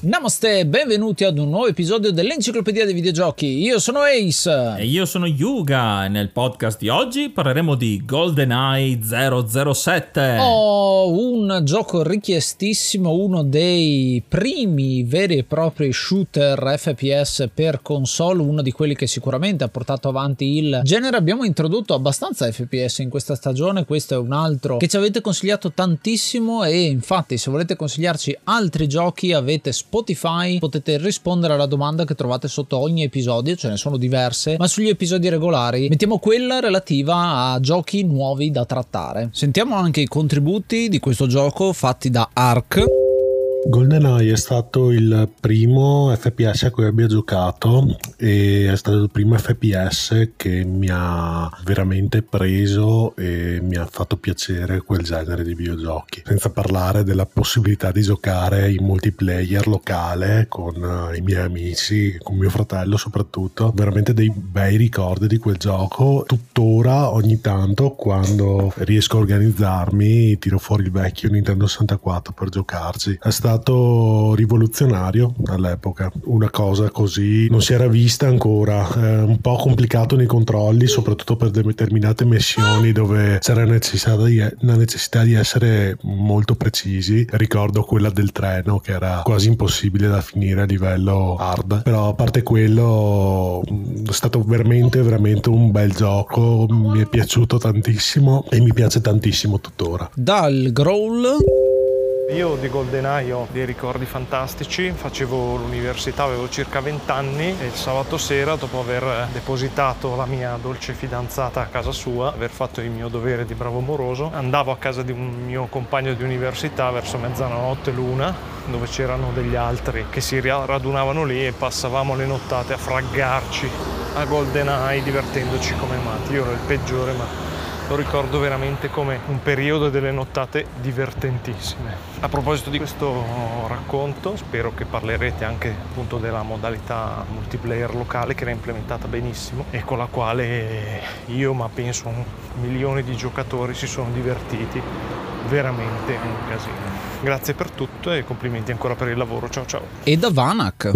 Namaste, benvenuti ad un nuovo episodio dell'Enciclopedia dei Videogiochi. Io sono Ace. E io sono Yuga e nel podcast di oggi parleremo di GoldenEye 007. Oh, un gioco richiestissimo, uno dei primi veri e propri shooter FPS per console, uno di quelli che sicuramente ha portato avanti il genere. Abbiamo introdotto abbastanza FPS in questa stagione, questo è un altro che ci avete consigliato tantissimo e infatti se volete consigliarci altri giochi avete Spotify potete rispondere alla domanda che trovate sotto ogni episodio, ce ne sono diverse, ma sugli episodi regolari mettiamo quella relativa a giochi nuovi da trattare. Sentiamo anche i contributi di questo gioco fatti da Ark. GoldenEye è stato il primo FPS a cui abbia giocato e è stato il primo FPS che mi ha veramente preso e mi ha fatto piacere quel genere di videogiochi. Senza parlare della possibilità di giocare in multiplayer locale con eh, i miei amici, con mio fratello soprattutto. Veramente dei bei ricordi di quel gioco. Tuttora ogni tanto quando riesco a organizzarmi tiro fuori il vecchio Nintendo 64 per giocarci. È stato stato rivoluzionario all'epoca. Una cosa così non si era vista ancora. È un po' complicato nei controlli, soprattutto per determinate missioni dove c'era necessità di, la necessità di essere molto precisi. Ricordo quella del treno che era quasi impossibile da finire a livello hard. Però a parte quello è stato veramente veramente un bel gioco. Mi è piaciuto tantissimo e mi piace tantissimo tuttora. Dal Growl io di GoldenEye ho dei ricordi fantastici, facevo l'università, avevo circa 20 anni e il sabato sera, dopo aver depositato la mia dolce fidanzata a casa sua, aver fatto il mio dovere di bravo moroso, andavo a casa di un mio compagno di università verso mezzanotte, l'una, dove c'erano degli altri che si radunavano lì e passavamo le nottate a fraggarci a GoldenEye divertendoci come matti. Io ero il peggiore, ma lo ricordo veramente come un periodo delle nottate divertentissime. A proposito di questo racconto, spero che parlerete anche appunto della modalità multiplayer locale che era implementata benissimo e con la quale io, ma penso milioni di giocatori si sono divertiti veramente un casino. Grazie per tutto e complimenti ancora per il lavoro. Ciao ciao. E da Vanak.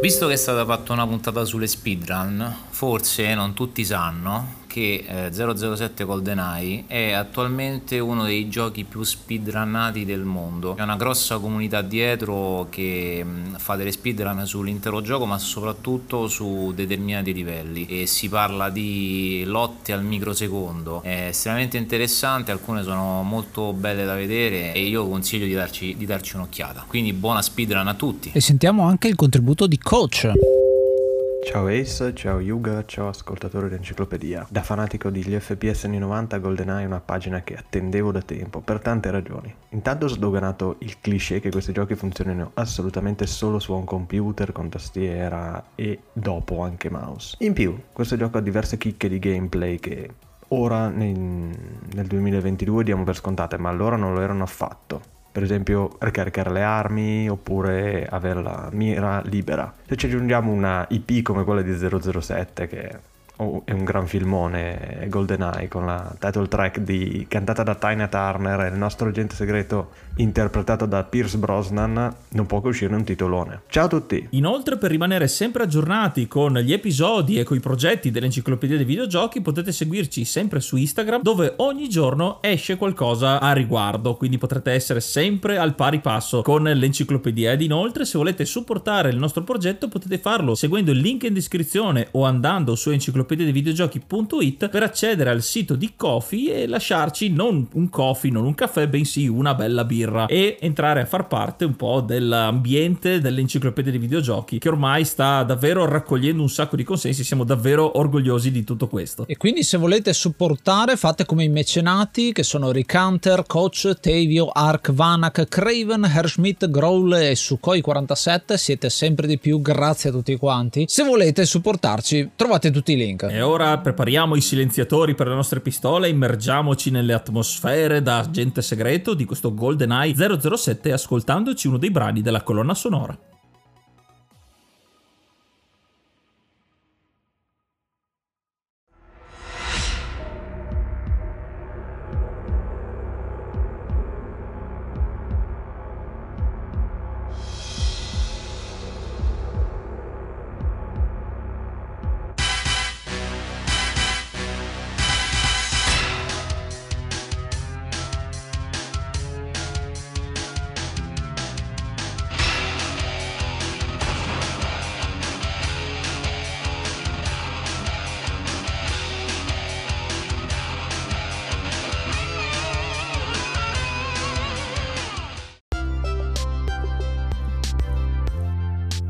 Visto che è stata fatta una puntata sulle speedrun, forse non tutti sanno che eh, 007 GoldenEye è attualmente uno dei giochi più speedrunnati del mondo. C'è una grossa comunità dietro che mh, fa delle speedrun sull'intero gioco, ma soprattutto su determinati livelli. E si parla di lotte al microsecondo. È estremamente interessante, alcune sono molto belle da vedere e io consiglio di darci, di darci un'occhiata. Quindi buona speedrun a tutti. E sentiamo anche il contributo di Coach. Ciao Ace, ciao Yuga, ciao ascoltatore dell'enciclopedia. Da fanatico degli FPS anni 90, GoldenEye è una pagina che attendevo da tempo, per tante ragioni. Intanto ho sdoganato il cliché che questi giochi funzionino assolutamente solo su un computer con tastiera e dopo anche mouse. In più, questo gioco ha diverse chicche di gameplay che ora nel, nel 2022 diamo per scontate, ma allora non lo erano affatto per esempio ricaricare le armi oppure avere la mira libera. Se ci aggiungiamo una IP come quella di 007 che è un gran filmone, GoldenEye con la title track di, cantata da Tina Turner e il nostro agente segreto interpretato da Pierce Brosnan, non può che uscire un titolone. Ciao a tutti! Inoltre per rimanere sempre aggiornati con gli episodi e con i progetti dell'enciclopedia dei videogiochi potete seguirci sempre su Instagram dove ogni giorno esce qualcosa a riguardo, quindi potrete essere sempre al pari passo con l'enciclopedia ed inoltre se volete supportare il nostro progetto potete farlo seguendo il link in descrizione o andando su enciclopedia enciclopediavideogiochi.it per accedere al sito di Kofi e lasciarci non un coffee, non un caffè, bensì una bella birra e entrare a far parte un po' dell'ambiente dell'enciclopedia dei videogiochi che ormai sta davvero raccogliendo un sacco di consensi, siamo davvero orgogliosi di tutto questo. E quindi se volete supportare fate come i mecenati che sono Rick Hunter, Coach, Tavio, Ark, Vanak, Craven, Herschmidt, Growl e Sukhoi47, siete sempre di più, grazie a tutti quanti. Se volete supportarci trovate tutti i link link. E ora prepariamo i silenziatori per le nostre pistole, immergiamoci nelle atmosfere da agente segreto di questo GoldenEye 007 ascoltandoci uno dei brani della colonna sonora.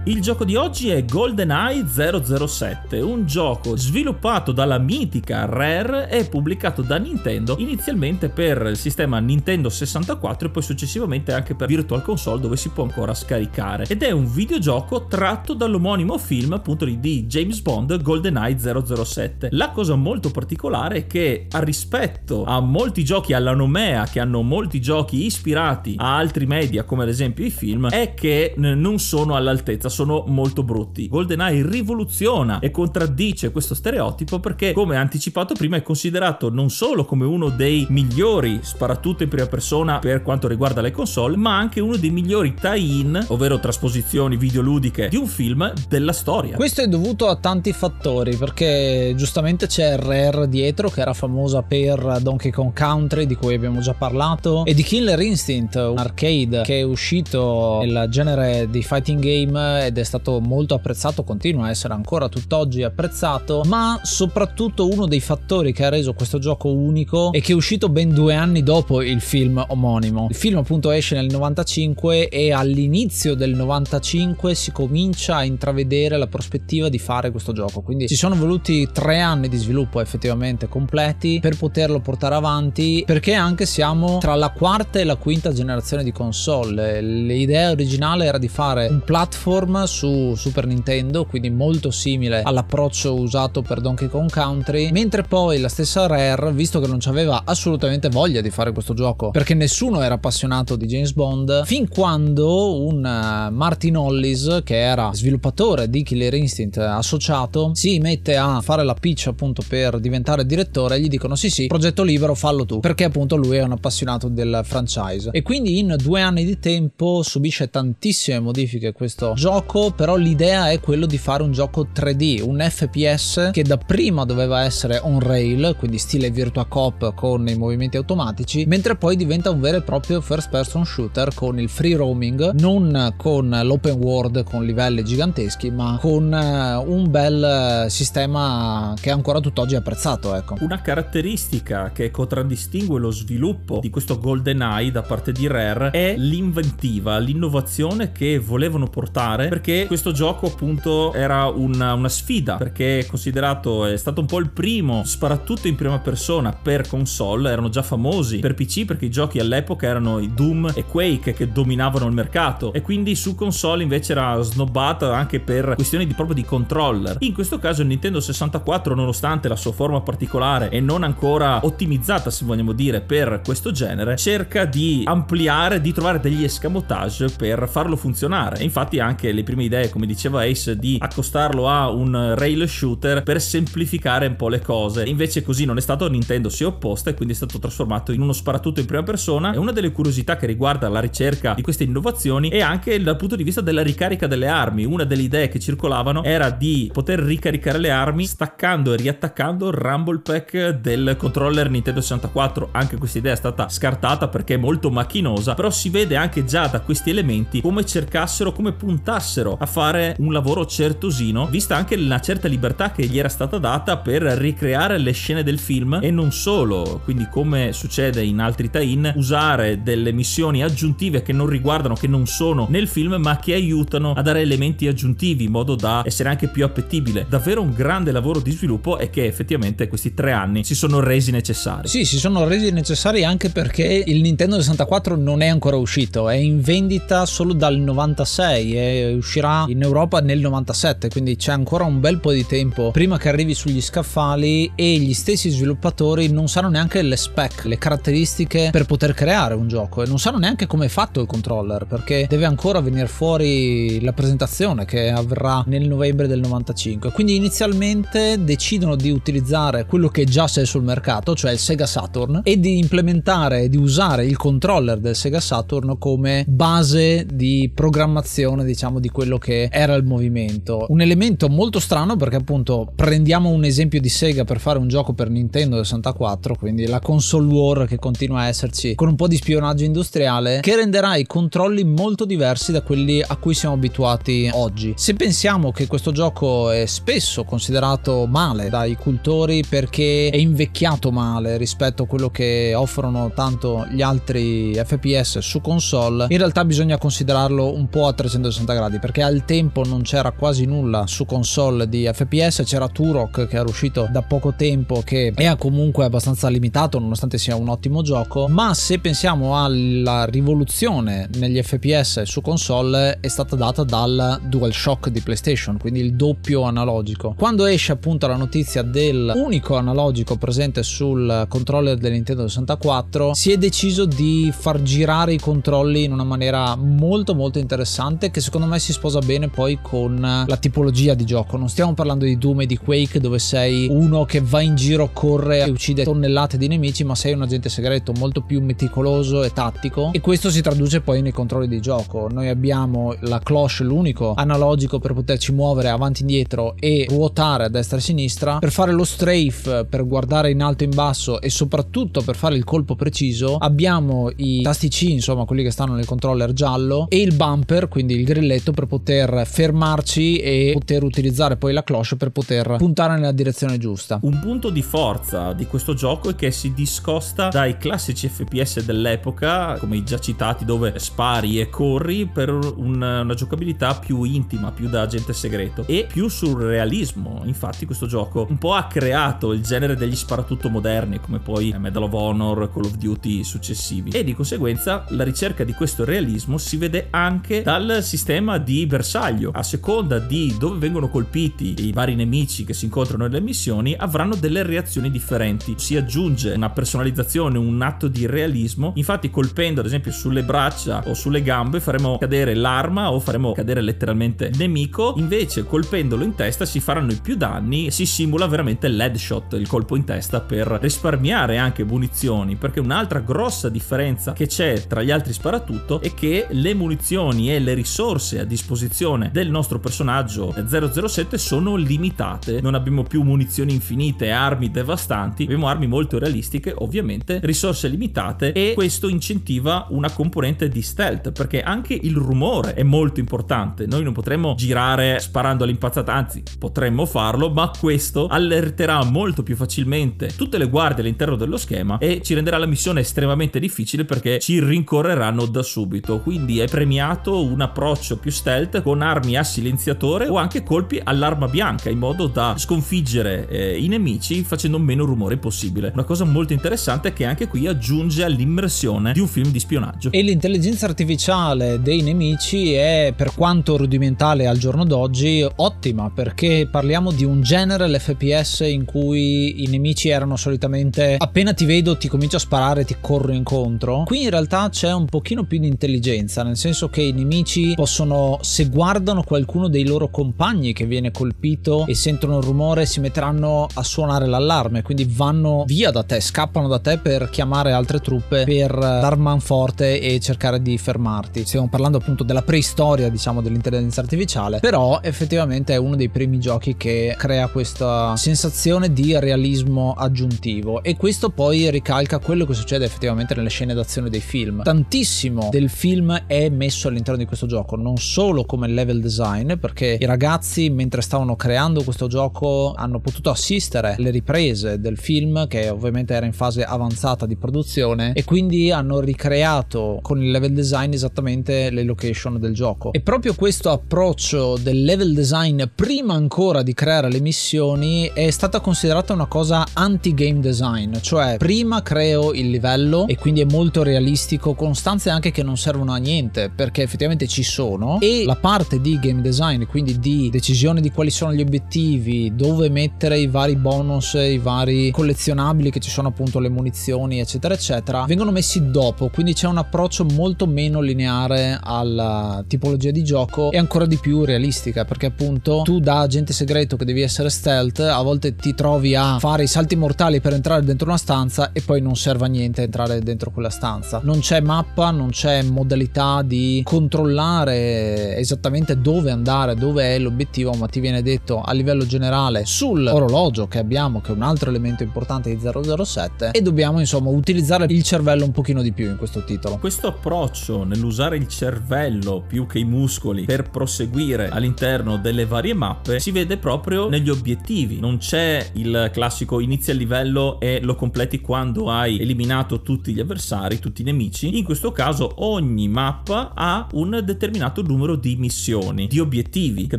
Il gioco di oggi è GoldenEye 007, un gioco sviluppato dalla mitica Rare e pubblicato da Nintendo inizialmente per il sistema Nintendo 64 e poi successivamente anche per Virtual Console dove si può ancora scaricare. Ed è un videogioco tratto dall'omonimo film appunto di James Bond GoldenEye 007. La cosa molto particolare è che a rispetto a molti giochi alla nomea che hanno molti giochi ispirati a altri media come ad esempio i film è che non sono all'altezza, sono molto brutti. GoldenEye rivoluziona e contraddice questo stereotipo perché come anticipato prima è considerato non solo come uno dei migliori sparatutto in prima persona per quanto riguarda le console ma anche uno dei migliori tie-in ovvero trasposizioni videoludiche di un film della storia. Questo è dovuto a tanti fattori perché giustamente c'è Rare dietro che era famosa per Donkey Kong Country di cui abbiamo già parlato e di Killer Instinct, un arcade che è uscito nel genere di fighting game ed è stato molto apprezzato, continua a essere ancora tutt'oggi apprezzato, ma soprattutto uno dei fattori che ha reso questo gioco unico è che è uscito ben due anni dopo il film omonimo. Il film appunto esce nel 95 e all'inizio del 95 si comincia a intravedere la prospettiva di fare questo gioco, quindi ci sono voluti tre anni di sviluppo effettivamente completi per poterlo portare avanti perché anche siamo tra la quarta e la quinta generazione di console. L'idea originale era di fare un platform su Super Nintendo, quindi molto simile all'approccio usato per Donkey Kong Country, mentre poi la stessa Rare, visto che non aveva assolutamente voglia di fare questo gioco, perché nessuno era appassionato di James Bond, fin quando un eh, Martin Hollis, che era sviluppatore di Killer Instinct associato, si mette a fare la pitch appunto per diventare direttore gli dicono sì sì, progetto libero, fallo tu, perché appunto lui è un appassionato del franchise. E quindi in due anni di tempo subisce tantissime modifiche questo gioco, però l'idea è quello di fare un gioco 3D, un FPS che dapprima doveva essere on rail, quindi stile Virtua Cop con i movimenti automatici, mentre poi diventa un vero e proprio first person shooter con il free roaming, non con l'open world con livelli giganteschi, ma con eh, un bel sistema che è ancora tutt'oggi apprezzato, ecco. Una caratteristica che contraddistingue lo sviluppo di questo GoldenEye da parte di Rare è l'inventiva, l'innovazione che volevano portare perché questo gioco appunto era una, una sfida perché è considerato è stato un po' il primo sparatutto in prima persona per console erano già famosi per PC perché i giochi all'epoca erano i Doom e Quake che dominavano il mercato. E quindi su console invece era snobbata anche per questioni di, proprio di controller. In questo caso il Nintendo 64 nonostante la sua forma particolare e non ancora ottimizzata se vogliamo dire per questo genere cerca di ampliare di trovare degli escamotage per farlo funzionare. Infatti anche le prime idee come diceva Ace di accostarlo a un rail shooter per semplificare un po' le cose. Invece così non è stato Nintendo si è opposta e quindi è stato trasformato in uno sparatutto in prima persona. E una delle curiosità che riguarda la ricerca di queste innovazioni è anche dal punto di vista della ricarica delle armi. Una delle idee che circolavano era di poter ricaricare le armi staccando e riattaccando il rumble pack del controller Nintendo 64 anche questa idea è stata scartata perché è molto macchinosa però si vede anche già da questi elementi come cercassero come puntassero a fare un lavoro certosino vista anche la certa libertà che gli era stata data per ricreare le scene del film e non solo. Quindi come succede in altri tie-in usare delle missioni aggiuntive che non riguardano che non sono nel film ma che aiutano a dare elementi aggiuntivi in modo da essere anche più appetibile. Davvero un grande lavoro di sviluppo e che effettivamente questi tre anni si sono resi necessari. Sì si sono resi necessari anche perché il Nintendo 64 non è ancora uscito è in vendita solo dal 96 e uscirà in Europa nel 97 quindi c'è ancora un bel po' di tempo prima che arrivi sugli scaffali e gli stessi sviluppatori non sanno neanche le spec le caratteristiche per poter creare un gioco e non sanno neanche come è fatto il controller perché deve ancora venire fuori la presentazione che avverrà nel novembre del 95 quindi inizialmente decidono di utilizzare quello che già c'è sul mercato cioè il Sega Saturn e di implementare di usare il controller del Sega Saturn come base di programmazione diciamo di quello che era il movimento. Un elemento molto strano perché appunto prendiamo un esempio di Sega per fare un gioco per Nintendo 64 quindi la console war che continua a esserci con un po' di spionaggio industriale che renderà i controlli molto diversi da quelli a cui siamo abituati oggi. Se pensiamo che questo gioco è spesso considerato male dai cultori perché è invecchiato male rispetto a quello che offrono tanto gli altri FPS su console in realtà bisogna considerarlo un po' a 360 gradi gradi perché al tempo non c'era quasi nulla su console di FPS, c'era Turok che era uscito da poco tempo che è comunque abbastanza limitato nonostante sia un ottimo gioco, ma se pensiamo alla rivoluzione negli FPS su console è stata data dal DualShock di PlayStation, quindi il doppio analogico. Quando esce appunto la notizia del unico analogico presente sul controller del Nintendo 64, si è deciso di far girare i controlli in una maniera molto molto interessante che secondo me si sposa bene poi con la tipologia di gioco. Non stiamo parlando di Doom e di Quake dove sei uno che va in giro, corre e uccide tonnellate di nemici, ma sei un agente segreto molto più meticoloso e tattico e questo si traduce poi nei controlli di gioco. Noi abbiamo la cloche, l'unico analogico per poterci muovere avanti e indietro e ruotare a destra e a sinistra, per fare lo strafe, per guardare in alto e in basso e soprattutto per fare il colpo preciso abbiamo i tasti C, insomma quelli che stanno nel controller giallo e il bumper, quindi il grilletto per poter fermarci e poter utilizzare poi la cloche per poter puntare nella direzione giusta. Un punto di forza di questo gioco è che si discosta dai classici FPS dell'epoca, come i già citati dove spari e corri per un, una giocabilità più intima, più da agente segreto e più sul realismo. Infatti questo gioco un po' ha creato il genere degli sparatutto moderni come poi Medal of Honor, Call of Duty successivi e di conseguenza la ricerca di questo realismo si vede anche dal sistema di bersaglio. A seconda di dove vengono colpiti i vari nemici che si incontrano nelle missioni avranno delle reazioni differenti. Si aggiunge una personalizzazione, un atto di realismo. Infatti colpendo ad esempio sulle braccia o sulle gambe faremo cadere l'arma o faremo cadere letteralmente il nemico. Invece colpendolo in testa si faranno i più danni e si simula veramente l'headshot, il colpo in testa per risparmiare anche munizioni. Perché un'altra grossa differenza che c'è tra gli altri sparatutto è che le munizioni e le risorse a disposizione del nostro personaggio 007 sono limitate. Non abbiamo più munizioni infinite armi devastanti, abbiamo armi molto realistiche, ovviamente, risorse limitate e questo incentiva una componente di stealth perché anche il rumore è molto importante. Noi non potremmo girare sparando all'impazzata, anzi, potremmo farlo, ma questo allerterà molto più facilmente tutte le guardie all'interno dello schema e ci renderà la missione estremamente difficile perché ci rincorreranno da subito. Quindi è premiato un approccio più stealth con armi a silenziatore o anche colpi all'arma bianca in modo da sconfiggere eh, i nemici facendo meno rumore possibile. Una cosa molto interessante che anche qui aggiunge all'immersione di un film di spionaggio. E l'intelligenza artificiale dei nemici è per quanto rudimentale al giorno d'oggi ottima perché parliamo di un genere l'FPS in cui i nemici erano solitamente appena ti vedo ti comincio a sparare ti corro incontro. Qui in realtà c'è un pochino più di intelligenza nel senso che i nemici possono se guardano qualcuno dei loro compagni che viene colpito e sentono il rumore si metteranno a suonare l'allarme quindi vanno via da te scappano da te per chiamare altre truppe per dar manforte e cercare di fermarti. Stiamo parlando appunto della preistoria diciamo dell'intelligenza artificiale però effettivamente è uno dei primi giochi che crea questa sensazione di realismo aggiuntivo. E questo poi ricalca quello che succede effettivamente nelle scene d'azione dei film. Tantissimo del film è messo all'interno di questo gioco non solo come level design perché i ragazzi mentre stavano creando questo gioco hanno potuto assistere alle riprese del film che ovviamente era in fase avanzata di produzione e quindi hanno ricreato con il level design esattamente le location del gioco. E proprio questo approccio del level design prima ancora di creare le missioni è stata considerata una cosa anti game design cioè prima creo il livello e quindi è molto realistico con stanze anche che non servono a niente perché effettivamente ci sono e la parte di game design quindi di decisione di quali sono gli obiettivi dove mettere i vari bonus i vari collezionabili che ci sono appunto le munizioni eccetera eccetera vengono messi dopo. Quindi c'è un approccio molto meno lineare alla tipologia di gioco e ancora di più realistica perché appunto tu da agente segreto che devi essere stealth a volte ti trovi a fare i salti mortali per entrare dentro una stanza e poi non serve a niente entrare dentro quella stanza. Non c'è mappa non c'è modalità di controllare esattamente dove andare dove è l'obiettivo ma ti viene detto a livello generale sull'orologio che abbiamo che è un altro elemento importante di 007 e dobbiamo insomma utilizzare il cervello un pochino di più in questo titolo. Questo approccio nell'usare il cervello più che i muscoli per proseguire all'interno delle varie mappe si vede proprio negli obiettivi. Non c'è il classico inizia il livello e lo completi quando hai eliminato tutti gli avversari tutti i nemici. In questo caso ogni mappa ha un determinato numero numero di missioni, di obiettivi che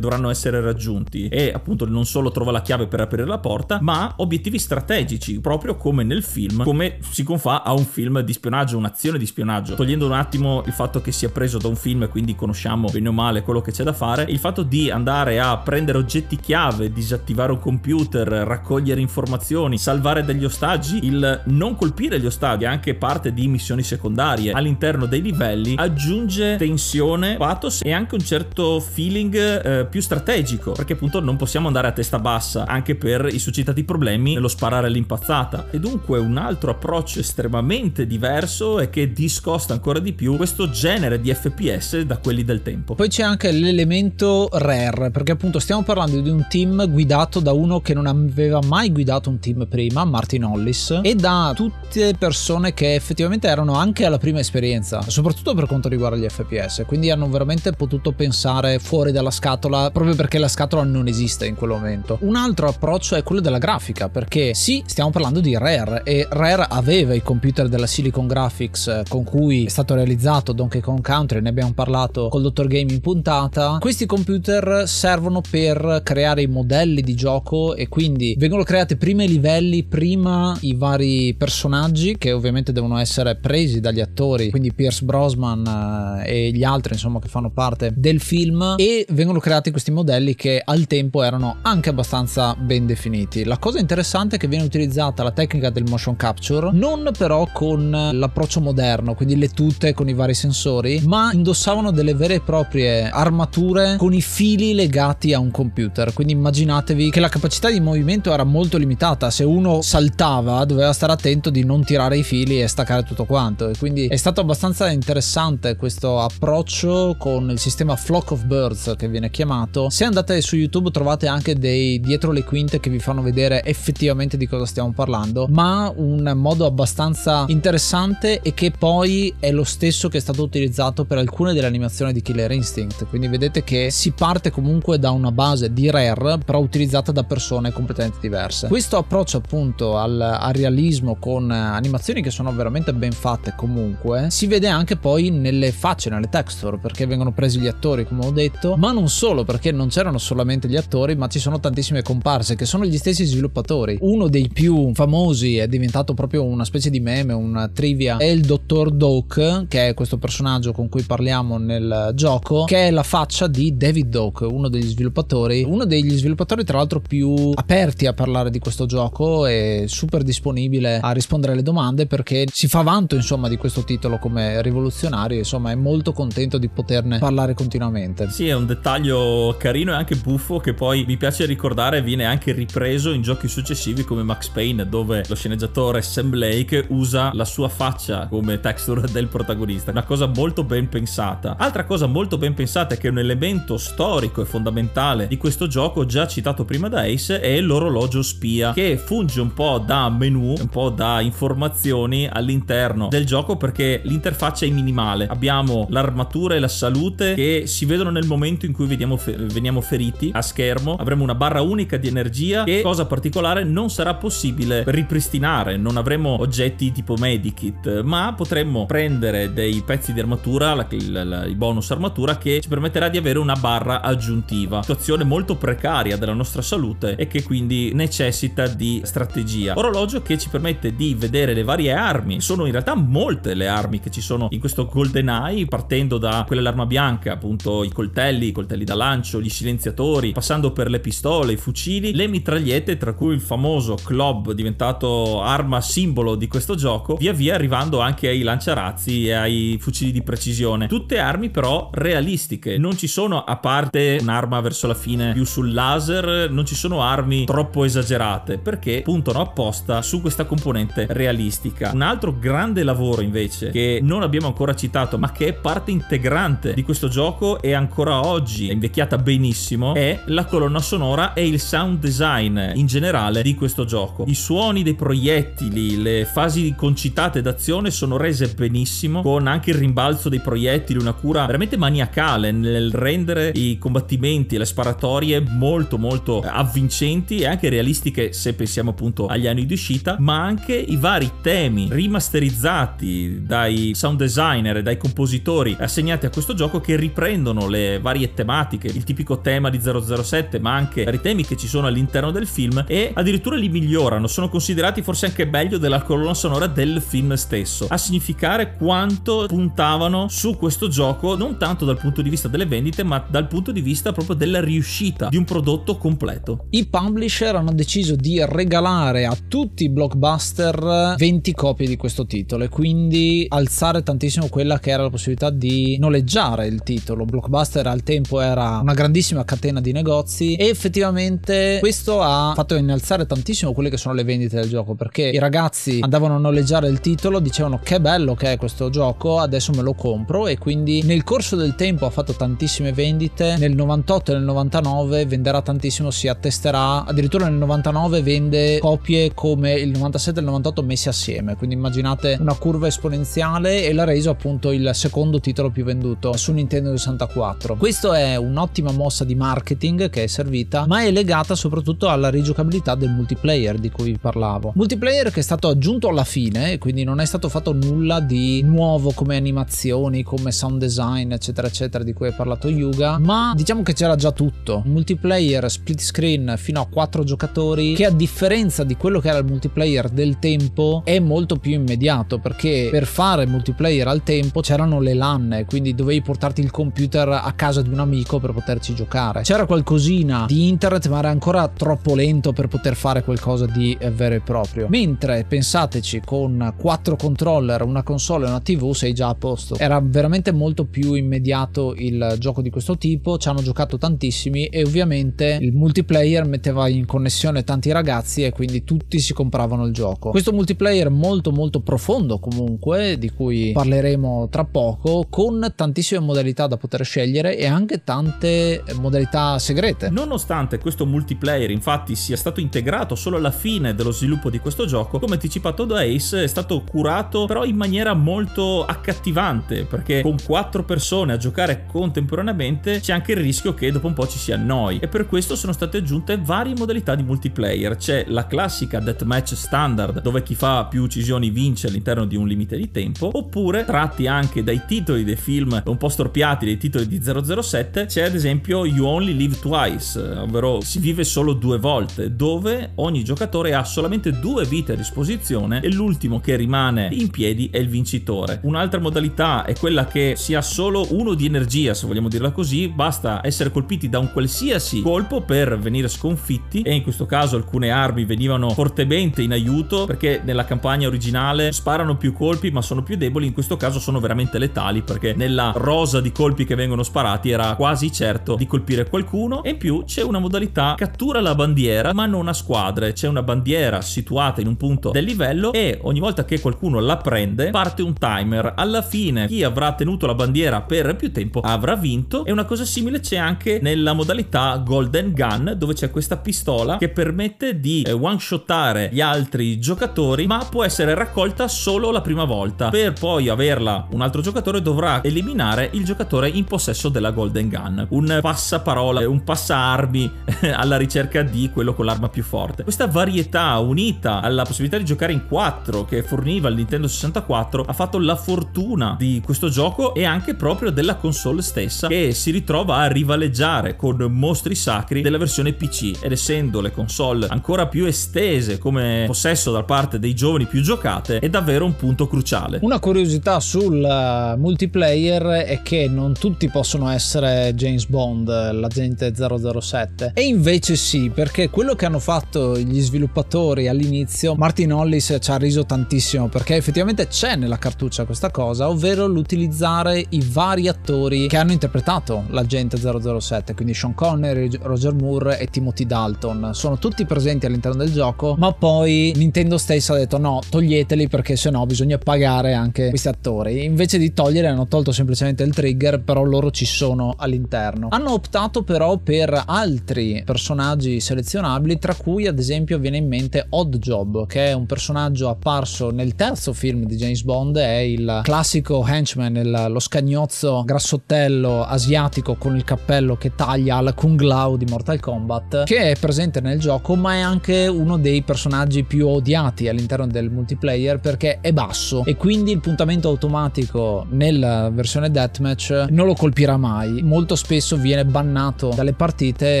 dovranno essere raggiunti e appunto non solo trova la chiave per aprire la porta, ma obiettivi strategici, proprio come nel film, come si confà a un film di spionaggio, un'azione di spionaggio. Togliendo un attimo il fatto che sia preso da un film e quindi conosciamo bene o male quello che c'è da fare, il fatto di andare a prendere oggetti chiave, disattivare un computer, raccogliere informazioni, salvare degli ostaggi, il non colpire gli ostaggi, anche parte di missioni secondarie all'interno dei livelli, aggiunge tensione, pathos e anche un certo feeling eh, più strategico, perché appunto non possiamo andare a testa bassa anche per i suscitati problemi nello sparare all'impazzata. E dunque un altro approccio estremamente diverso e che discosta ancora di più questo genere di FPS da quelli del tempo. Poi c'è anche l'elemento rare, perché appunto stiamo parlando di un team guidato da uno che non aveva mai guidato un team prima, Martin Hollis, e da tutte persone che effettivamente erano anche alla prima esperienza, soprattutto per quanto riguarda gli FPS, quindi hanno veramente potuto pensare fuori dalla scatola proprio perché la scatola non esiste in quel momento. Un altro approccio è quello della grafica, perché sì, stiamo parlando di Rare e Rare aveva i computer della Silicon Graphics con cui è stato realizzato Donkey Kong Country, ne abbiamo parlato col Dottor Game in puntata. Questi computer servono per creare i modelli di gioco e quindi vengono creati prima i livelli, prima i vari personaggi che ovviamente devono essere presi dagli attori, quindi Pierce Brosnan eh, e gli altri insomma che fanno parte del film e vengono creati questi modelli che al tempo erano anche abbastanza ben definiti. La cosa interessante è che viene utilizzata la tecnica del motion capture non però con l'approccio moderno, quindi le tute con i vari sensori, ma indossavano delle vere e proprie armature con i fili legati a un computer. Quindi immaginatevi che la capacità di movimento era molto limitata, se uno saltava doveva stare attento di non tirare i fili e staccare tutto quanto e quindi è stato abbastanza interessante questo approccio con il sistema Flock of Birds che viene chiamato. Se andate su YouTube trovate anche dei dietro le quinte che vi fanno vedere effettivamente di cosa stiamo parlando, ma un modo abbastanza interessante e che poi è lo stesso che è stato utilizzato per alcune delle animazioni di Killer Instinct. Quindi vedete che si parte comunque da una base di rare, però utilizzata da persone completamente diverse. Questo approccio appunto al, al realismo con animazioni che sono veramente ben fatte comunque si vede anche poi nelle facce, nelle texture, perché vengono presi gli attori come ho detto, ma non solo perché non c'erano solamente gli attori, ma ci sono tantissime comparse che sono gli stessi sviluppatori. Uno dei più famosi è diventato proprio una specie di meme, una trivia, è il dottor Doak, che è questo personaggio con cui parliamo nel gioco, che è la faccia di David Doak, uno degli sviluppatori, uno degli sviluppatori tra l'altro più aperti a parlare di questo gioco e super disponibile a rispondere alle domande perché si fa vanto insomma di questo titolo come rivoluzionario, insomma è molto contento di poterne parlare continuamente. Sì, è un dettaglio carino e anche buffo che poi mi piace ricordare viene anche ripreso in giochi successivi come Max Payne dove lo sceneggiatore Sam Blake usa la sua faccia come texture del protagonista, una cosa molto ben pensata. Altra cosa molto ben pensata è che un elemento storico e fondamentale di questo gioco già citato prima da Ace è l'orologio spia che funge un po' da menu, un po' da informazioni all'interno del gioco perché l'interfaccia è minimale. Abbiamo l'armatura e la salute che si vedono nel momento in cui vediamo fe- veniamo feriti a schermo. Avremo una barra unica di energia che cosa particolare non sarà possibile ripristinare. Non avremo oggetti tipo medikit, ma potremmo prendere dei pezzi di armatura, la, la, la, il bonus armatura che ci permetterà di avere una barra aggiuntiva. Situazione molto precaria della nostra salute e che quindi necessita di strategia. Orologio che ci permette di vedere le varie armi. Sono in realtà molte le armi che ci sono in questo GoldenEye, partendo da quella dell'arma bianca, appunto i coltelli, i coltelli da lancio, gli silenziatori, passando per le pistole, i fucili, le mitragliette, tra cui il famoso Club diventato arma simbolo di questo gioco, via via arrivando anche ai lanciarazzi e ai fucili di precisione. Tutte armi però realistiche, non ci sono a parte un'arma verso la fine più sul laser, non ci sono armi troppo esagerate perché puntano apposta su questa componente realistica. Un altro grande lavoro invece che non abbiamo ancora citato ma che è parte integrante di questo gioco e ancora oggi è invecchiata benissimo è la colonna sonora e il sound design in generale di questo gioco. I suoni dei proiettili, le fasi concitate d'azione sono rese benissimo con anche il rimbalzo dei proiettili, una cura veramente maniacale nel rendere i combattimenti e le sparatorie molto molto avvincenti e anche realistiche se pensiamo appunto agli anni di uscita, ma anche i vari temi rimasterizzati dai sound designer e dai compositori assegnati a questo gioco che che riprendono le varie tematiche, il tipico tema di 007, ma anche i temi che ci sono all'interno del film e addirittura li migliorano, sono considerati forse anche meglio della colonna sonora del film stesso, a significare quanto puntavano su questo gioco non tanto dal punto di vista delle vendite, ma dal punto di vista proprio della riuscita di un prodotto completo. I publisher hanno deciso di regalare a tutti i blockbuster 20 copie di questo titolo e quindi alzare tantissimo quella che era la possibilità di noleggiare il titolo. Blockbuster al tempo era una grandissima catena di negozi e effettivamente questo ha fatto innalzare tantissimo quelle che sono le vendite del gioco perché i ragazzi andavano a noleggiare il titolo, dicevano che bello che è questo gioco, adesso me lo compro. E quindi nel corso del tempo ha fatto tantissime vendite, nel 98 e nel 99 venderà tantissimo, si attesterà, addirittura nel 99 vende copie come il 97 e il 98 messi assieme, quindi immaginate una curva esponenziale e l'ha reso appunto il secondo titolo più venduto. Su Nintendo 64. Questo è un'ottima mossa di marketing che è servita, ma è legata soprattutto alla rigiocabilità del multiplayer di cui vi parlavo. Multiplayer che è stato aggiunto alla fine, quindi non è stato fatto nulla di nuovo come animazioni, come sound design, eccetera, eccetera, di cui ha parlato Yuga, ma diciamo che c'era già tutto. Multiplayer split screen fino a 4 giocatori che a differenza di quello che era il multiplayer del tempo è molto più immediato perché per fare multiplayer al tempo c'erano le LAN, quindi dovevi portarti il computer a casa di un amico per poterci giocare. C'era qualcosina di internet, ma era ancora troppo lento per poter fare qualcosa di eh, vero e proprio. Mentre pensateci con 4 controller, una console e una TV sei già a posto. Era veramente molto più immediato il gioco di questo tipo, ci hanno giocato tantissimi e ovviamente il multiplayer metteva in connessione tanti ragazzi e quindi tutti si compravano il gioco. Questo multiplayer molto molto profondo comunque, di cui parleremo tra poco, con tantissime modalità da poter scegliere e anche tante modalità segrete. Nonostante questo multiplayer infatti sia stato integrato solo alla fine dello sviluppo di questo gioco, come anticipato da Ace è stato curato però in maniera molto accattivante perché con quattro persone a giocare contemporaneamente c'è anche il rischio che dopo un po' ci si annoi e per questo sono state aggiunte varie modalità di multiplayer. C'è la classica deathmatch standard dove chi fa più uccisioni vince all'interno di un limite di tempo oppure tratti anche dai titoli dei film un po' storpiati dei titoli di 007 c'è ad esempio You Only Live Twice ovvero si vive solo due volte dove ogni giocatore ha solamente due vite a disposizione e l'ultimo che rimane in piedi è il vincitore. Un'altra modalità è quella che si ha solo uno di energia se vogliamo dirla così basta essere colpiti da un qualsiasi colpo per venire sconfitti e in questo caso alcune armi venivano fortemente in aiuto perché nella campagna originale sparano più colpi ma sono più deboli in questo caso sono veramente letali perché nella rosa di colpi che vengono sparati era quasi certo di colpire qualcuno. E in più c'è una modalità cattura la bandiera ma non a squadre. C'è una bandiera situata in un punto del livello e ogni volta che qualcuno la prende parte un timer. Alla fine chi avrà tenuto la bandiera per più tempo avrà vinto. E una cosa simile c'è anche nella modalità Golden Gun dove c'è questa pistola che permette di eh, one shottare gli altri giocatori ma può essere raccolta solo la prima volta. Per poi averla un altro giocatore dovrà eliminare il giocatore in possesso della Golden Gun. Un passaparola un passaarmi alla ricerca di quello con l'arma più forte. Questa varietà unita alla possibilità di giocare in 4 che forniva il Nintendo 64 ha fatto la fortuna di questo gioco e anche proprio della console stessa che si ritrova a rivaleggiare con mostri sacri della versione PC ed essendo le console ancora più estese come possesso da parte dei giovani più giocate è davvero un punto cruciale. Una curiosità sul uh, multiplayer è che non tutti possono essere James Bond, l'agente 007 e invece sì perché quello che hanno fatto gli sviluppatori all'inizio Martin Hollis ci ha riso tantissimo perché effettivamente c'è nella cartuccia questa cosa ovvero l'utilizzare i vari attori che hanno interpretato l'agente 007 quindi Sean Connery, Roger Moore e Timothy Dalton. Sono tutti presenti all'interno del gioco ma poi Nintendo stessa ha detto no toglieteli perché sennò bisogna pagare anche questi attori. Invece di togliere hanno tolto semplicemente il trigger però loro ci sono all'interno. Hanno optato però per altri personaggi selezionabili tra cui ad esempio viene in mente Odd Job che è un personaggio apparso nel terzo film di James Bond è il classico henchman il, lo scagnozzo grassottello asiatico con il cappello che taglia alla Kung Lao di Mortal Kombat che è presente nel gioco ma è anche uno dei personaggi più odiati all'interno del multiplayer perché è basso. E quindi il puntamento automatico nella versione deathmatch patch non lo colpirà mai. Molto spesso viene bannato dalle partite,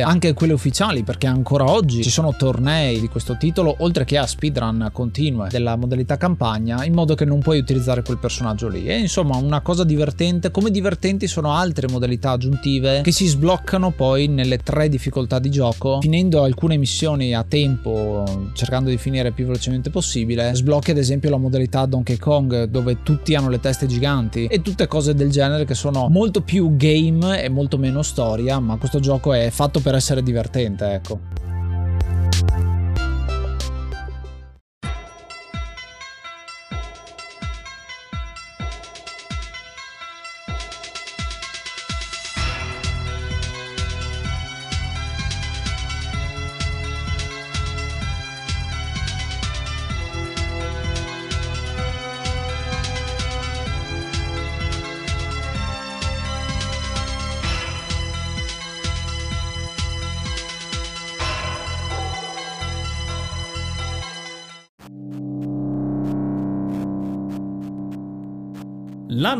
anche quelle ufficiali, perché ancora oggi ci sono tornei di questo titolo, oltre che a speedrun continue della modalità campagna, in modo che non puoi utilizzare quel personaggio lì. E insomma, una cosa divertente, come divertenti sono altre modalità aggiuntive che si sbloccano poi nelle tre difficoltà di gioco, finendo alcune missioni a tempo, cercando di finire più velocemente possibile. Sblocchi ad esempio la modalità Donkey Kong, dove tutti hanno le teste giganti e tutte cose del genere che sono molto più game e molto meno storia, ma questo gioco è fatto per essere divertente, ecco.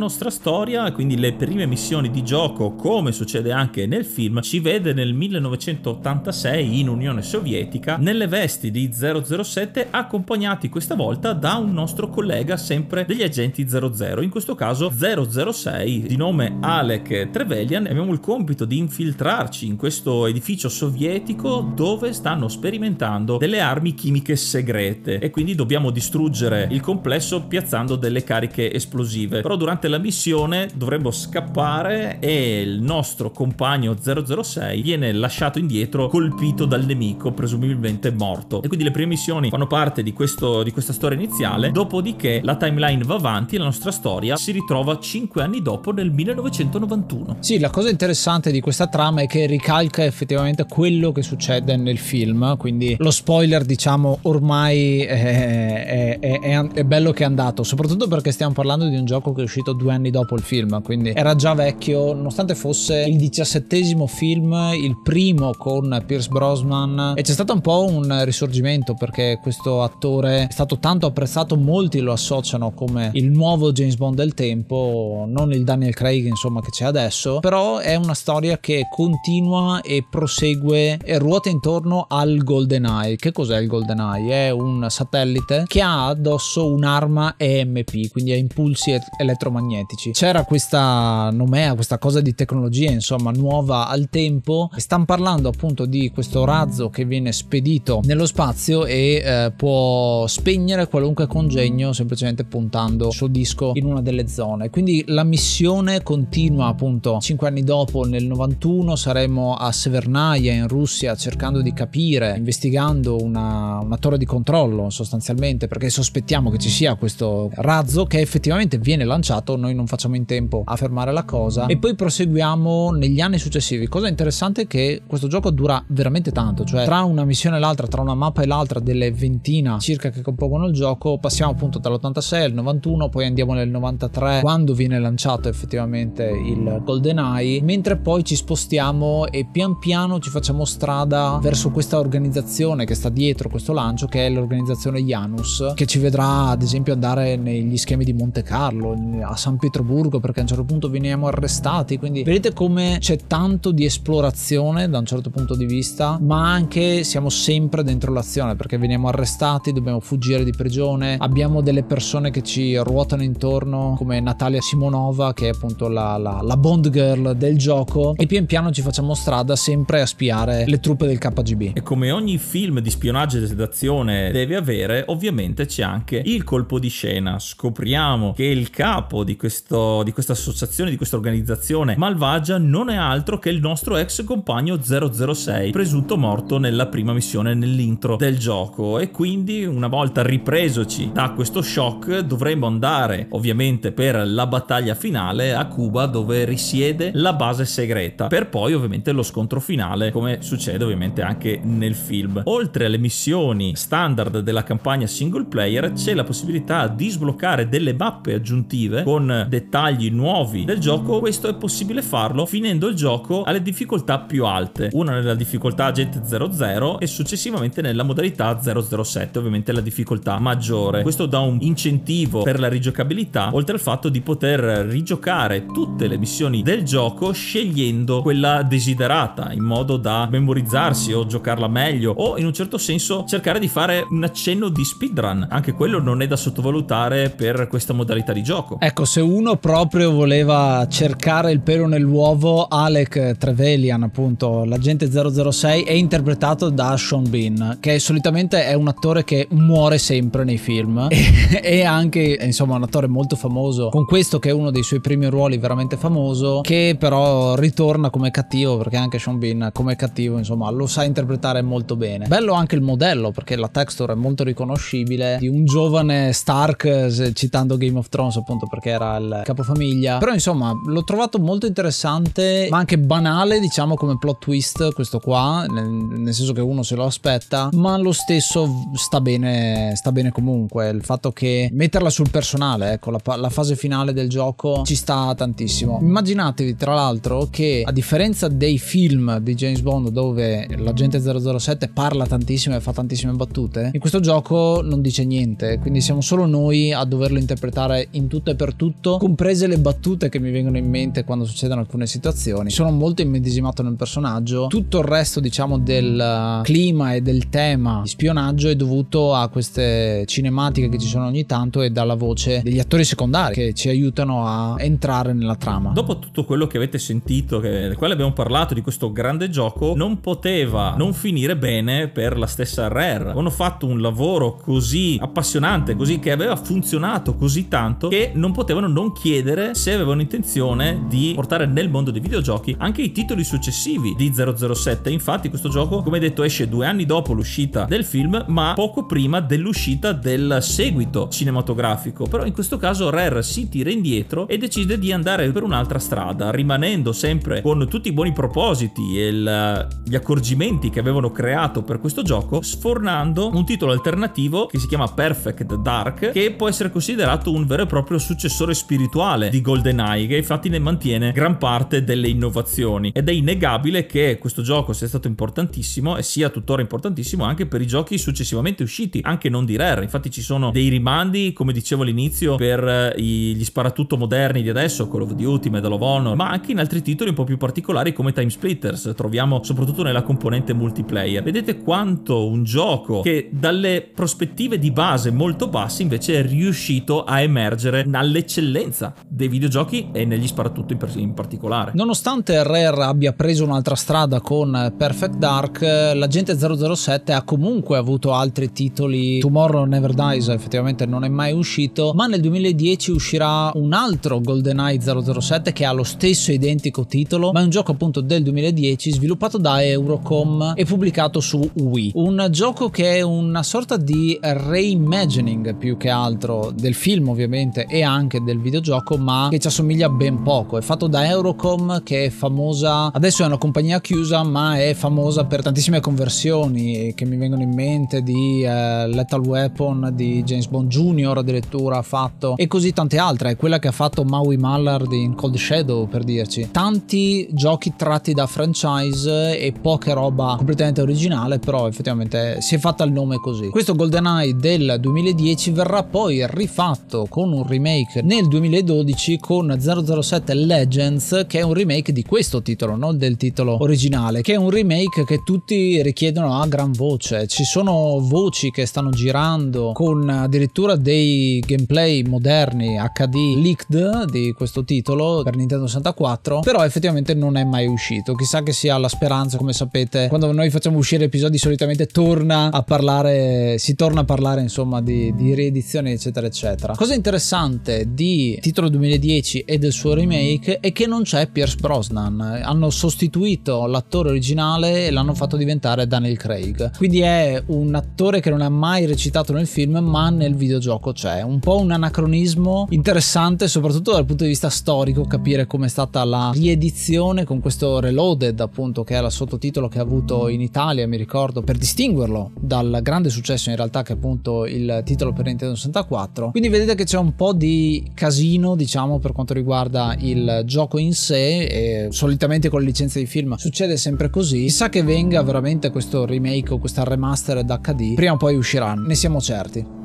Nostra storia, quindi le prime missioni di gioco, come succede anche nel film, ci vede nel 1986 in Unione Sovietica nelle vesti di 007 accompagnati questa volta da un nostro collega sempre degli agenti 00, in questo caso 006 di nome Alec Trevelyan. Abbiamo il compito di infiltrarci in questo edificio sovietico dove stanno sperimentando delle armi chimiche segrete e quindi dobbiamo distruggere il complesso piazzando delle cariche esplosive. Però durante la missione dovremmo scappare e il nostro compagno 006 viene lasciato indietro colpito dal nemico presumibilmente morto. E quindi le prime missioni fanno parte di, questo, di questa storia iniziale. Dopodiché la timeline va avanti e la nostra storia si ritrova 5 anni dopo nel 1991 sì la cosa interessante di questa trama è che ricalca effettivamente quello che succede nel film quindi lo spoiler diciamo ormai è, è, è, è bello che è andato soprattutto perché stiamo parlando di un gioco che uscito due anni dopo il film, quindi era già vecchio, nonostante fosse il diciassettesimo film, il primo con Pierce Brosnan e c'è stato un po' un risorgimento perché questo attore è stato tanto apprezzato, molti lo associano come il nuovo James Bond del tempo, non il Daniel Craig insomma che c'è adesso, però è una storia che continua e prosegue e ruota intorno al GoldenEye. Che cos'è il GoldenEye? È un satellite che ha addosso un'arma EMP, quindi ha impulsi elettrici elettromagnetici. C'era questa nomea, questa cosa di tecnologia, insomma, nuova al tempo. Stanno parlando appunto di questo razzo che viene spedito nello spazio e eh, può spegnere qualunque congegno semplicemente puntando il suo disco in una delle zone. Quindi la missione continua appunto 5 anni dopo, nel 91, saremo a Severnaya in Russia cercando di capire, investigando una, una torre di controllo sostanzialmente perché sospettiamo che ci sia questo razzo che effettivamente viene lanciato, noi non facciamo in tempo a fermare la cosa. E poi proseguiamo negli anni successivi. Cosa interessante è che questo gioco dura veramente tanto, cioè tra una missione e l'altra, tra una mappa e l'altra delle ventina circa che compongono il gioco, passiamo appunto dall'86 al 91, poi andiamo nel 93 quando viene lanciato effettivamente il GoldenEye, mentre poi ci spostiamo e pian piano ci facciamo strada verso questa organizzazione che sta dietro questo lancio che è l'organizzazione Janus che ci vedrà ad esempio andare negli schemi di Monte Carlo, a San Pietroburgo perché a un certo punto veniamo arrestati quindi vedete come c'è tanto di esplorazione da un certo punto di vista ma anche siamo sempre dentro l'azione perché veniamo arrestati dobbiamo fuggire di prigione abbiamo delle persone che ci ruotano intorno come Natalia Simonova che è appunto la, la, la Bond girl del gioco e pian piano ci facciamo strada sempre a spiare le truppe del KGB e come ogni film di spionaggio e sedazione deve avere ovviamente c'è anche il colpo di scena. Scopriamo che il capo di, questo, di questa associazione, di questa organizzazione malvagia non è altro che il nostro ex compagno 006, presunto morto nella prima missione nell'intro del gioco e quindi una volta ripresoci da questo shock dovremo andare ovviamente per la battaglia finale a Cuba dove risiede la base segreta per poi ovviamente lo scontro finale come succede ovviamente anche nel film. Oltre alle missioni standard della campagna single player c'è la possibilità di sbloccare delle mappe aggiuntive aggiuntive dettagli nuovi del gioco, questo è possibile farlo finendo il gioco alle difficoltà più alte. Una nella difficoltà Agente 00 e successivamente nella modalità 007, ovviamente la difficoltà maggiore. Questo dà un incentivo per la rigiocabilità, oltre al fatto di poter rigiocare tutte le missioni del gioco scegliendo quella desiderata in modo da memorizzarsi o giocarla meglio o in un certo senso cercare di fare un accenno di speedrun. Anche quello non è da sottovalutare per questa modalità di gioco. Ecco, se uno proprio voleva cercare il pelo nell'uovo, Alec Trevelyan, appunto, l'agente 006, è interpretato da Sean Bean, che solitamente è un attore che muore sempre nei film e, e anche, insomma, un attore molto famoso, con questo che è uno dei suoi primi ruoli veramente famoso, che però ritorna come cattivo, perché anche Sean Bean come cattivo, insomma, lo sa interpretare molto bene. Bello anche il modello, perché la texture è molto riconoscibile di un giovane Stark, citando Game of Thrones appunto perché era il capofamiglia. Però insomma, l'ho trovato molto interessante, ma anche banale, diciamo, come plot twist questo qua, nel, nel senso che uno se lo aspetta, ma lo stesso sta bene, sta bene comunque. Il fatto che metterla sul personale, ecco, la, la fase finale del gioco ci sta tantissimo. Immaginatevi tra l'altro che a differenza dei film di James Bond dove l'agente 007 parla tantissimo e fa tantissime battute, in questo gioco non dice niente, quindi siamo solo noi a doverlo interpretare in tutto e per tutto, comprese le battute che mi vengono in mente quando succedono alcune situazioni. Sono molto immedesimato nel personaggio, tutto il resto diciamo del clima e del tema di spionaggio è dovuto a queste cinematiche che ci sono ogni tanto e dalla voce degli attori secondari che ci aiutano a entrare nella trama. Dopo tutto quello che avete sentito, del quale abbiamo parlato di questo grande gioco, non poteva non finire bene per la stessa Rare. Hanno fatto un lavoro così appassionante, così che aveva funzionato così tanto che non potevano non chiedere se avevano intenzione di portare nel mondo dei videogiochi anche i titoli successivi di 007. Infatti questo gioco, come detto, esce due anni dopo l'uscita del film, ma poco prima dell'uscita del seguito cinematografico. Però in questo caso Rare si tira indietro e decide di andare per un'altra strada, rimanendo sempre con tutti i buoni propositi e il, gli accorgimenti che avevano creato per questo gioco, sfornando un titolo alternativo che si chiama Perfect Dark, che può essere considerato un vero e proprio successore spirituale di GoldenEye, che infatti ne mantiene gran parte delle innovazioni. Ed è innegabile che questo gioco sia stato importantissimo e sia tuttora importantissimo anche per i giochi successivamente usciti, anche non di Rare. Infatti ci sono dei rimandi, come dicevo all'inizio, per gli sparatutto moderni di adesso, Call of Duty, Medal of Honor, ma anche in altri titoli un po' più particolari come Time Splitters. Troviamo soprattutto nella componente multiplayer. Vedete quanto un gioco che dalle prospettive di base molto basse invece è riuscito a emergere all'eccellenza dei videogiochi e negli sparatutto in, in particolare. Nonostante Rare abbia preso un'altra strada con Perfect Dark, l'agente 007 ha comunque avuto altri titoli. Tomorrow Never Dies effettivamente non è mai uscito, ma nel 2010 uscirà un altro GoldenEye 007 che ha lo stesso identico titolo, ma è un gioco appunto del 2010 sviluppato da Eurocom e pubblicato su Wii. Un gioco che è una sorta di reimagining più che altro del film ovviamente e anche del videogioco, ma che ci assomiglia ben poco. È fatto da Eurocom che è famosa, adesso è una compagnia chiusa, ma è famosa per tantissime conversioni che mi vengono in mente di uh, Lethal Weapon, di James Bond Jr. addirittura ha fatto e così tante altre. È quella che ha fatto Maui Mallard in Cold Shadow per dirci. Tanti giochi tratti da franchise e poche roba completamente originale, però effettivamente si è fatta il nome così. Questo GoldenEye del 2010 verrà poi rifatto con un remake nel 2012 con 007 Legends, che è un remake di questo titolo, non del titolo originale, che è un remake che tutti richiedono a gran voce. Ci sono voci che stanno girando con addirittura dei gameplay moderni HD leaked di questo titolo per Nintendo 64, però effettivamente non è mai uscito. Chissà che sia la speranza, come sapete, quando noi facciamo uscire episodi solitamente torna a parlare, si torna a parlare insomma di, di riedizioni eccetera eccetera. Cosa interessante di titolo 2010 e del suo remake è che non c'è Pierce Brosnan, hanno sostituito l'attore originale e l'hanno fatto diventare Daniel Craig. Quindi è un attore che non ha mai recitato nel film, ma nel videogioco c'è. Un po' un anacronismo interessante, soprattutto dal punto di vista storico, capire come è stata la riedizione con questo Reloaded, appunto, che è la sottotitolo che ha avuto in Italia, mi ricordo, per distinguerlo dal grande successo in realtà che è appunto il titolo per Nintendo 64. Quindi vedete che c'è un po' di casino, diciamo, per quanto riguarda il gioco in sé e solitamente con le licenze di film succede sempre così. Chissà che venga veramente questo remake o questa remastered HD, prima o poi usciranno, ne siamo certi.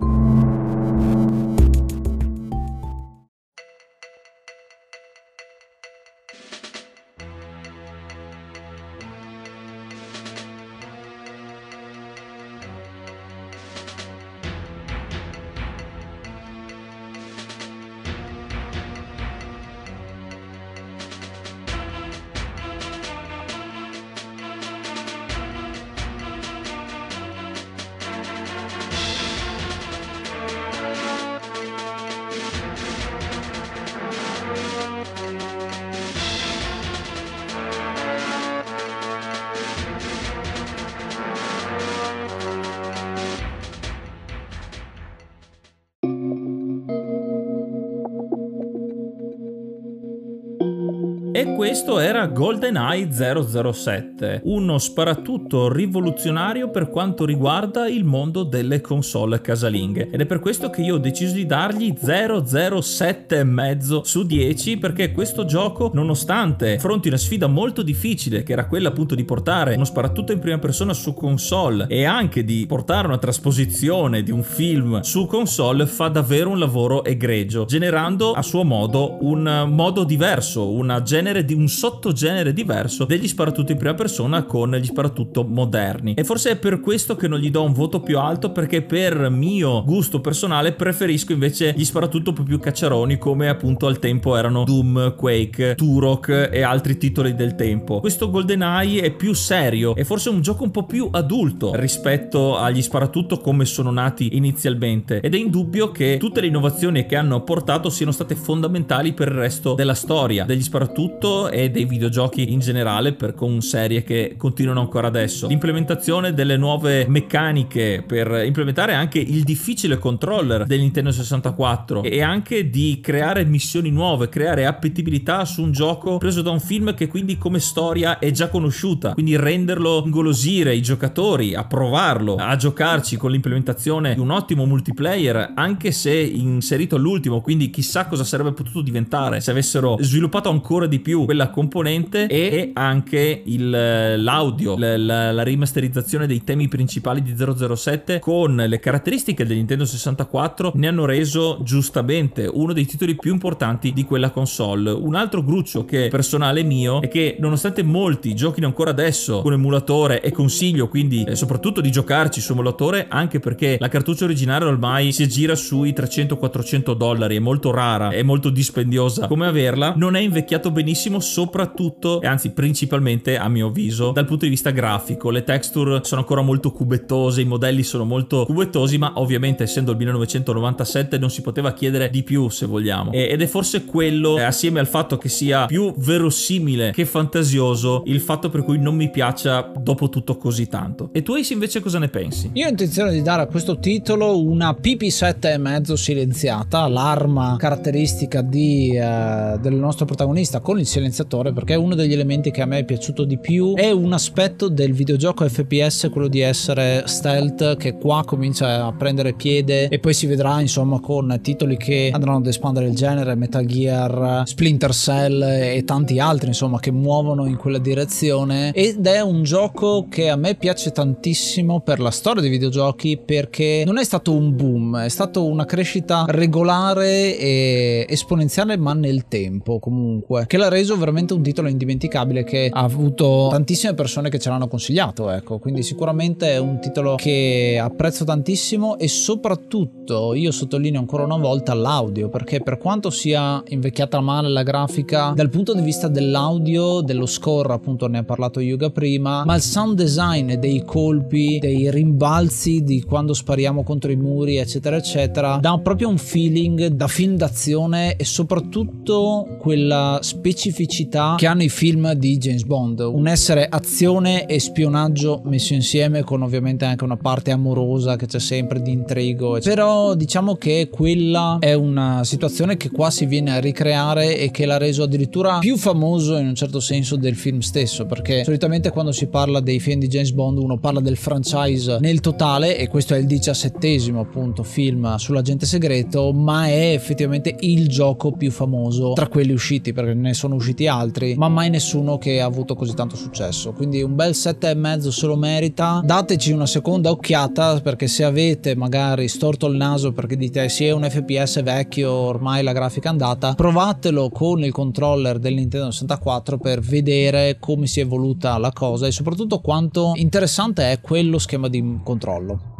GoldenEye 007, uno sparatutto rivoluzionario per quanto riguarda il mondo delle console casalinghe. Ed è per questo che io ho deciso di dargli 007,5 su 10 perché questo gioco, nonostante affronti una sfida molto difficile, che era quella appunto di portare uno sparatutto in prima persona su console e anche di portare una trasposizione di un film su console, fa davvero un lavoro egregio, generando a suo modo un modo diverso, una genere di un sottogenere diverso degli sparatutto in prima persona con gli sparatutto moderni. E forse è per questo che non gli do un voto più alto perché per mio gusto personale preferisco invece gli sparatutto un po' più cacciaroni come appunto al tempo erano Doom, Quake, Turok e altri titoli del tempo. Questo GoldenEye è più serio e forse un gioco un po' più adulto rispetto agli sparatutto come sono nati inizialmente ed è indubbio che tutte le innovazioni che hanno portato siano state fondamentali per il resto della storia degli sparatutto e dei videogiochi in generale per con serie che continuano ancora adesso. L'implementazione delle nuove meccaniche per implementare anche il difficile controller del Nintendo 64 e anche di creare missioni nuove, creare appetibilità su un gioco preso da un film che quindi come storia è già conosciuta, quindi renderlo ingolosire i giocatori a provarlo, a giocarci con l'implementazione di un ottimo multiplayer anche se inserito all'ultimo, quindi chissà cosa sarebbe potuto diventare se avessero sviluppato ancora di più quella componente e anche l'audio, la, la, la, rimasterizzazione dei temi principali di 007 con le caratteristiche del Nintendo 64 ne hanno reso giustamente uno dei titoli più importanti di quella console. Un altro gruccio che personale mio è che nonostante molti giochino ancora adesso con emulatore e consiglio quindi eh, soprattutto di giocarci su emulatore anche perché la cartuccia originale ormai si gira sui 300-400 dollari, è molto rara, è molto dispendiosa come averla, non è invecchiato benissimo soprattutto e anzi principalmente a mio avviso dal punto di vista grafico. Le texture sono ancora molto cubettose i modelli sono molto cubettosi ma ovviamente essendo il 1997 non si poteva chiedere di più se vogliamo. Ed è forse quello eh, assieme al fatto che sia più verosimile che fantasioso il fatto per cui non mi piaccia dopo tutto così tanto. E tu Ace invece cosa ne pensi? Io ho intenzione di dare a questo titolo una PP7 e mezzo silenziata l'arma caratteristica di, eh, del nostro protagonista con il silenziatore perché è uno degli elementi che a me è piaciuto di più. È un aspetto del videogioco FPS quello di essere stealth che qua comincia a prendere piede e poi si vedrà insomma con titoli che andranno ad espandere il genere Metal Gear Splinter Cell e tanti altri insomma che muovono in quella direzione. Ed è un gioco che a me piace tantissimo per la storia dei videogiochi perché non è stato un boom è stata una crescita regolare e esponenziale ma nel tempo comunque che la reso veramente un titolo indimenticabile che ha avuto tantissime persone che ce l'hanno consigliato, ecco, quindi sicuramente è un titolo che apprezzo tantissimo e soprattutto io sottolineo ancora una volta l'audio, perché per quanto sia invecchiata male la grafica, dal punto di vista dell'audio, dello score, appunto ne ha parlato Yuga prima, ma il sound design dei colpi, dei rimbalzi di quando spariamo contro i muri, eccetera, eccetera, dà proprio un feeling da film d'azione e soprattutto quella specificità che hanno i film di James Bond, un essere azione e spionaggio messo insieme con ovviamente anche una parte amorosa che c'è sempre di intrigo, però diciamo che quella è una situazione che qua si viene a ricreare e che l'ha reso addirittura più famoso in un certo senso del film stesso, perché solitamente quando si parla dei film di James Bond uno parla del franchise nel totale e questo è il diciassettesimo appunto film sull'agente segreto, ma è effettivamente il gioco più famoso tra quelli usciti, perché ne sono usciti altri, ma mai nessuno che ha avuto così tanto successo. Quindi un bel e mezzo se lo merita. Dateci una seconda occhiata perché se avete magari storto il naso perché dite sì è un FPS vecchio, ormai la grafica è andata, provatelo con il controller del Nintendo 64 per vedere come si è evoluta la cosa e soprattutto quanto interessante è quello schema di controllo.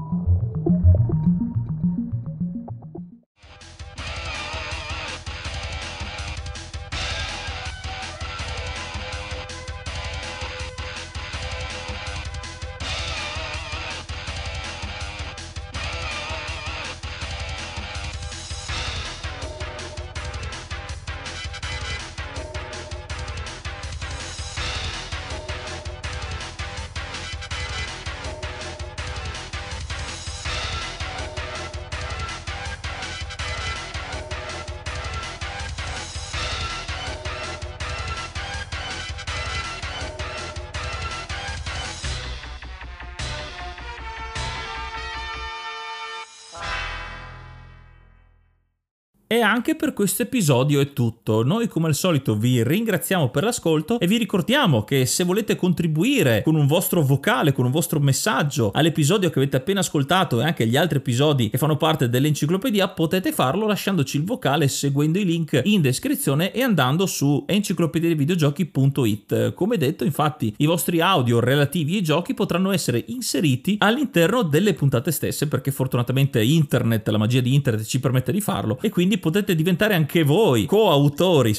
E anche per questo episodio è tutto. Noi come al solito vi ringraziamo per l'ascolto e vi ricordiamo che se volete contribuire con un vostro vocale, con un vostro messaggio all'episodio che avete appena ascoltato e anche agli altri episodi che fanno parte dell'enciclopedia, potete farlo lasciandoci il vocale seguendo i link in descrizione e andando su enciclopediavideogiochi.it. Come detto, infatti, i vostri audio relativi ai giochi potranno essere inseriti all'interno delle puntate stesse perché fortunatamente internet, la magia di internet ci permette di farlo e quindi potete diventare anche voi coautori,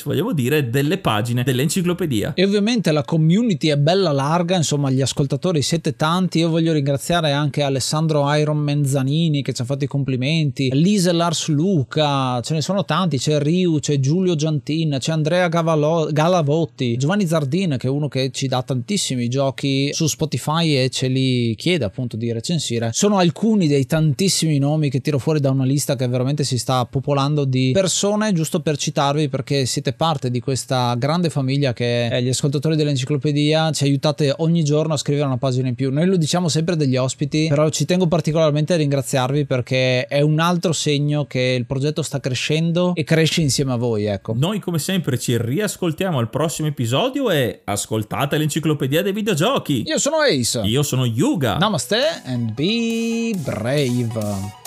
vogliamo dire, delle pagine dell'enciclopedia. E ovviamente la community è bella larga, insomma gli ascoltatori siete tanti, io voglio ringraziare anche Alessandro Iron Menzanini che ci ha fatto i complimenti, Lise Lars Luca, ce ne sono tanti, c'è Riu, c'è Giulio Giantin, c'è Andrea Gavalo- Galavotti, Giovanni Zardin che è uno che ci dà tantissimi giochi su Spotify e ce li chiede appunto di recensire. Sono alcuni dei tantissimi nomi che tiro fuori da una lista che veramente si sta popolando di persone, giusto per citarvi perché siete parte di questa grande famiglia che è gli ascoltatori dell'enciclopedia, ci aiutate ogni giorno a scrivere una pagina in più. Noi lo diciamo sempre degli ospiti, però ci tengo particolarmente a ringraziarvi perché è un altro segno che il progetto sta crescendo e cresce insieme a voi, ecco. Noi come sempre ci riascoltiamo al prossimo episodio e ascoltate l'enciclopedia dei videogiochi. Io sono Ace. Io sono Yuga. Namaste and be brave.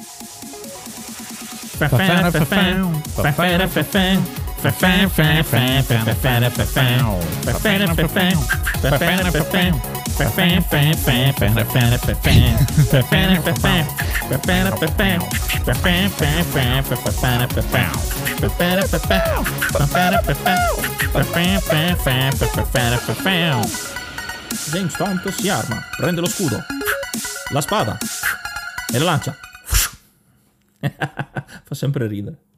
James Tonto si arma, prende lo scudo, la spada e la lancia. Fa sempre ridere.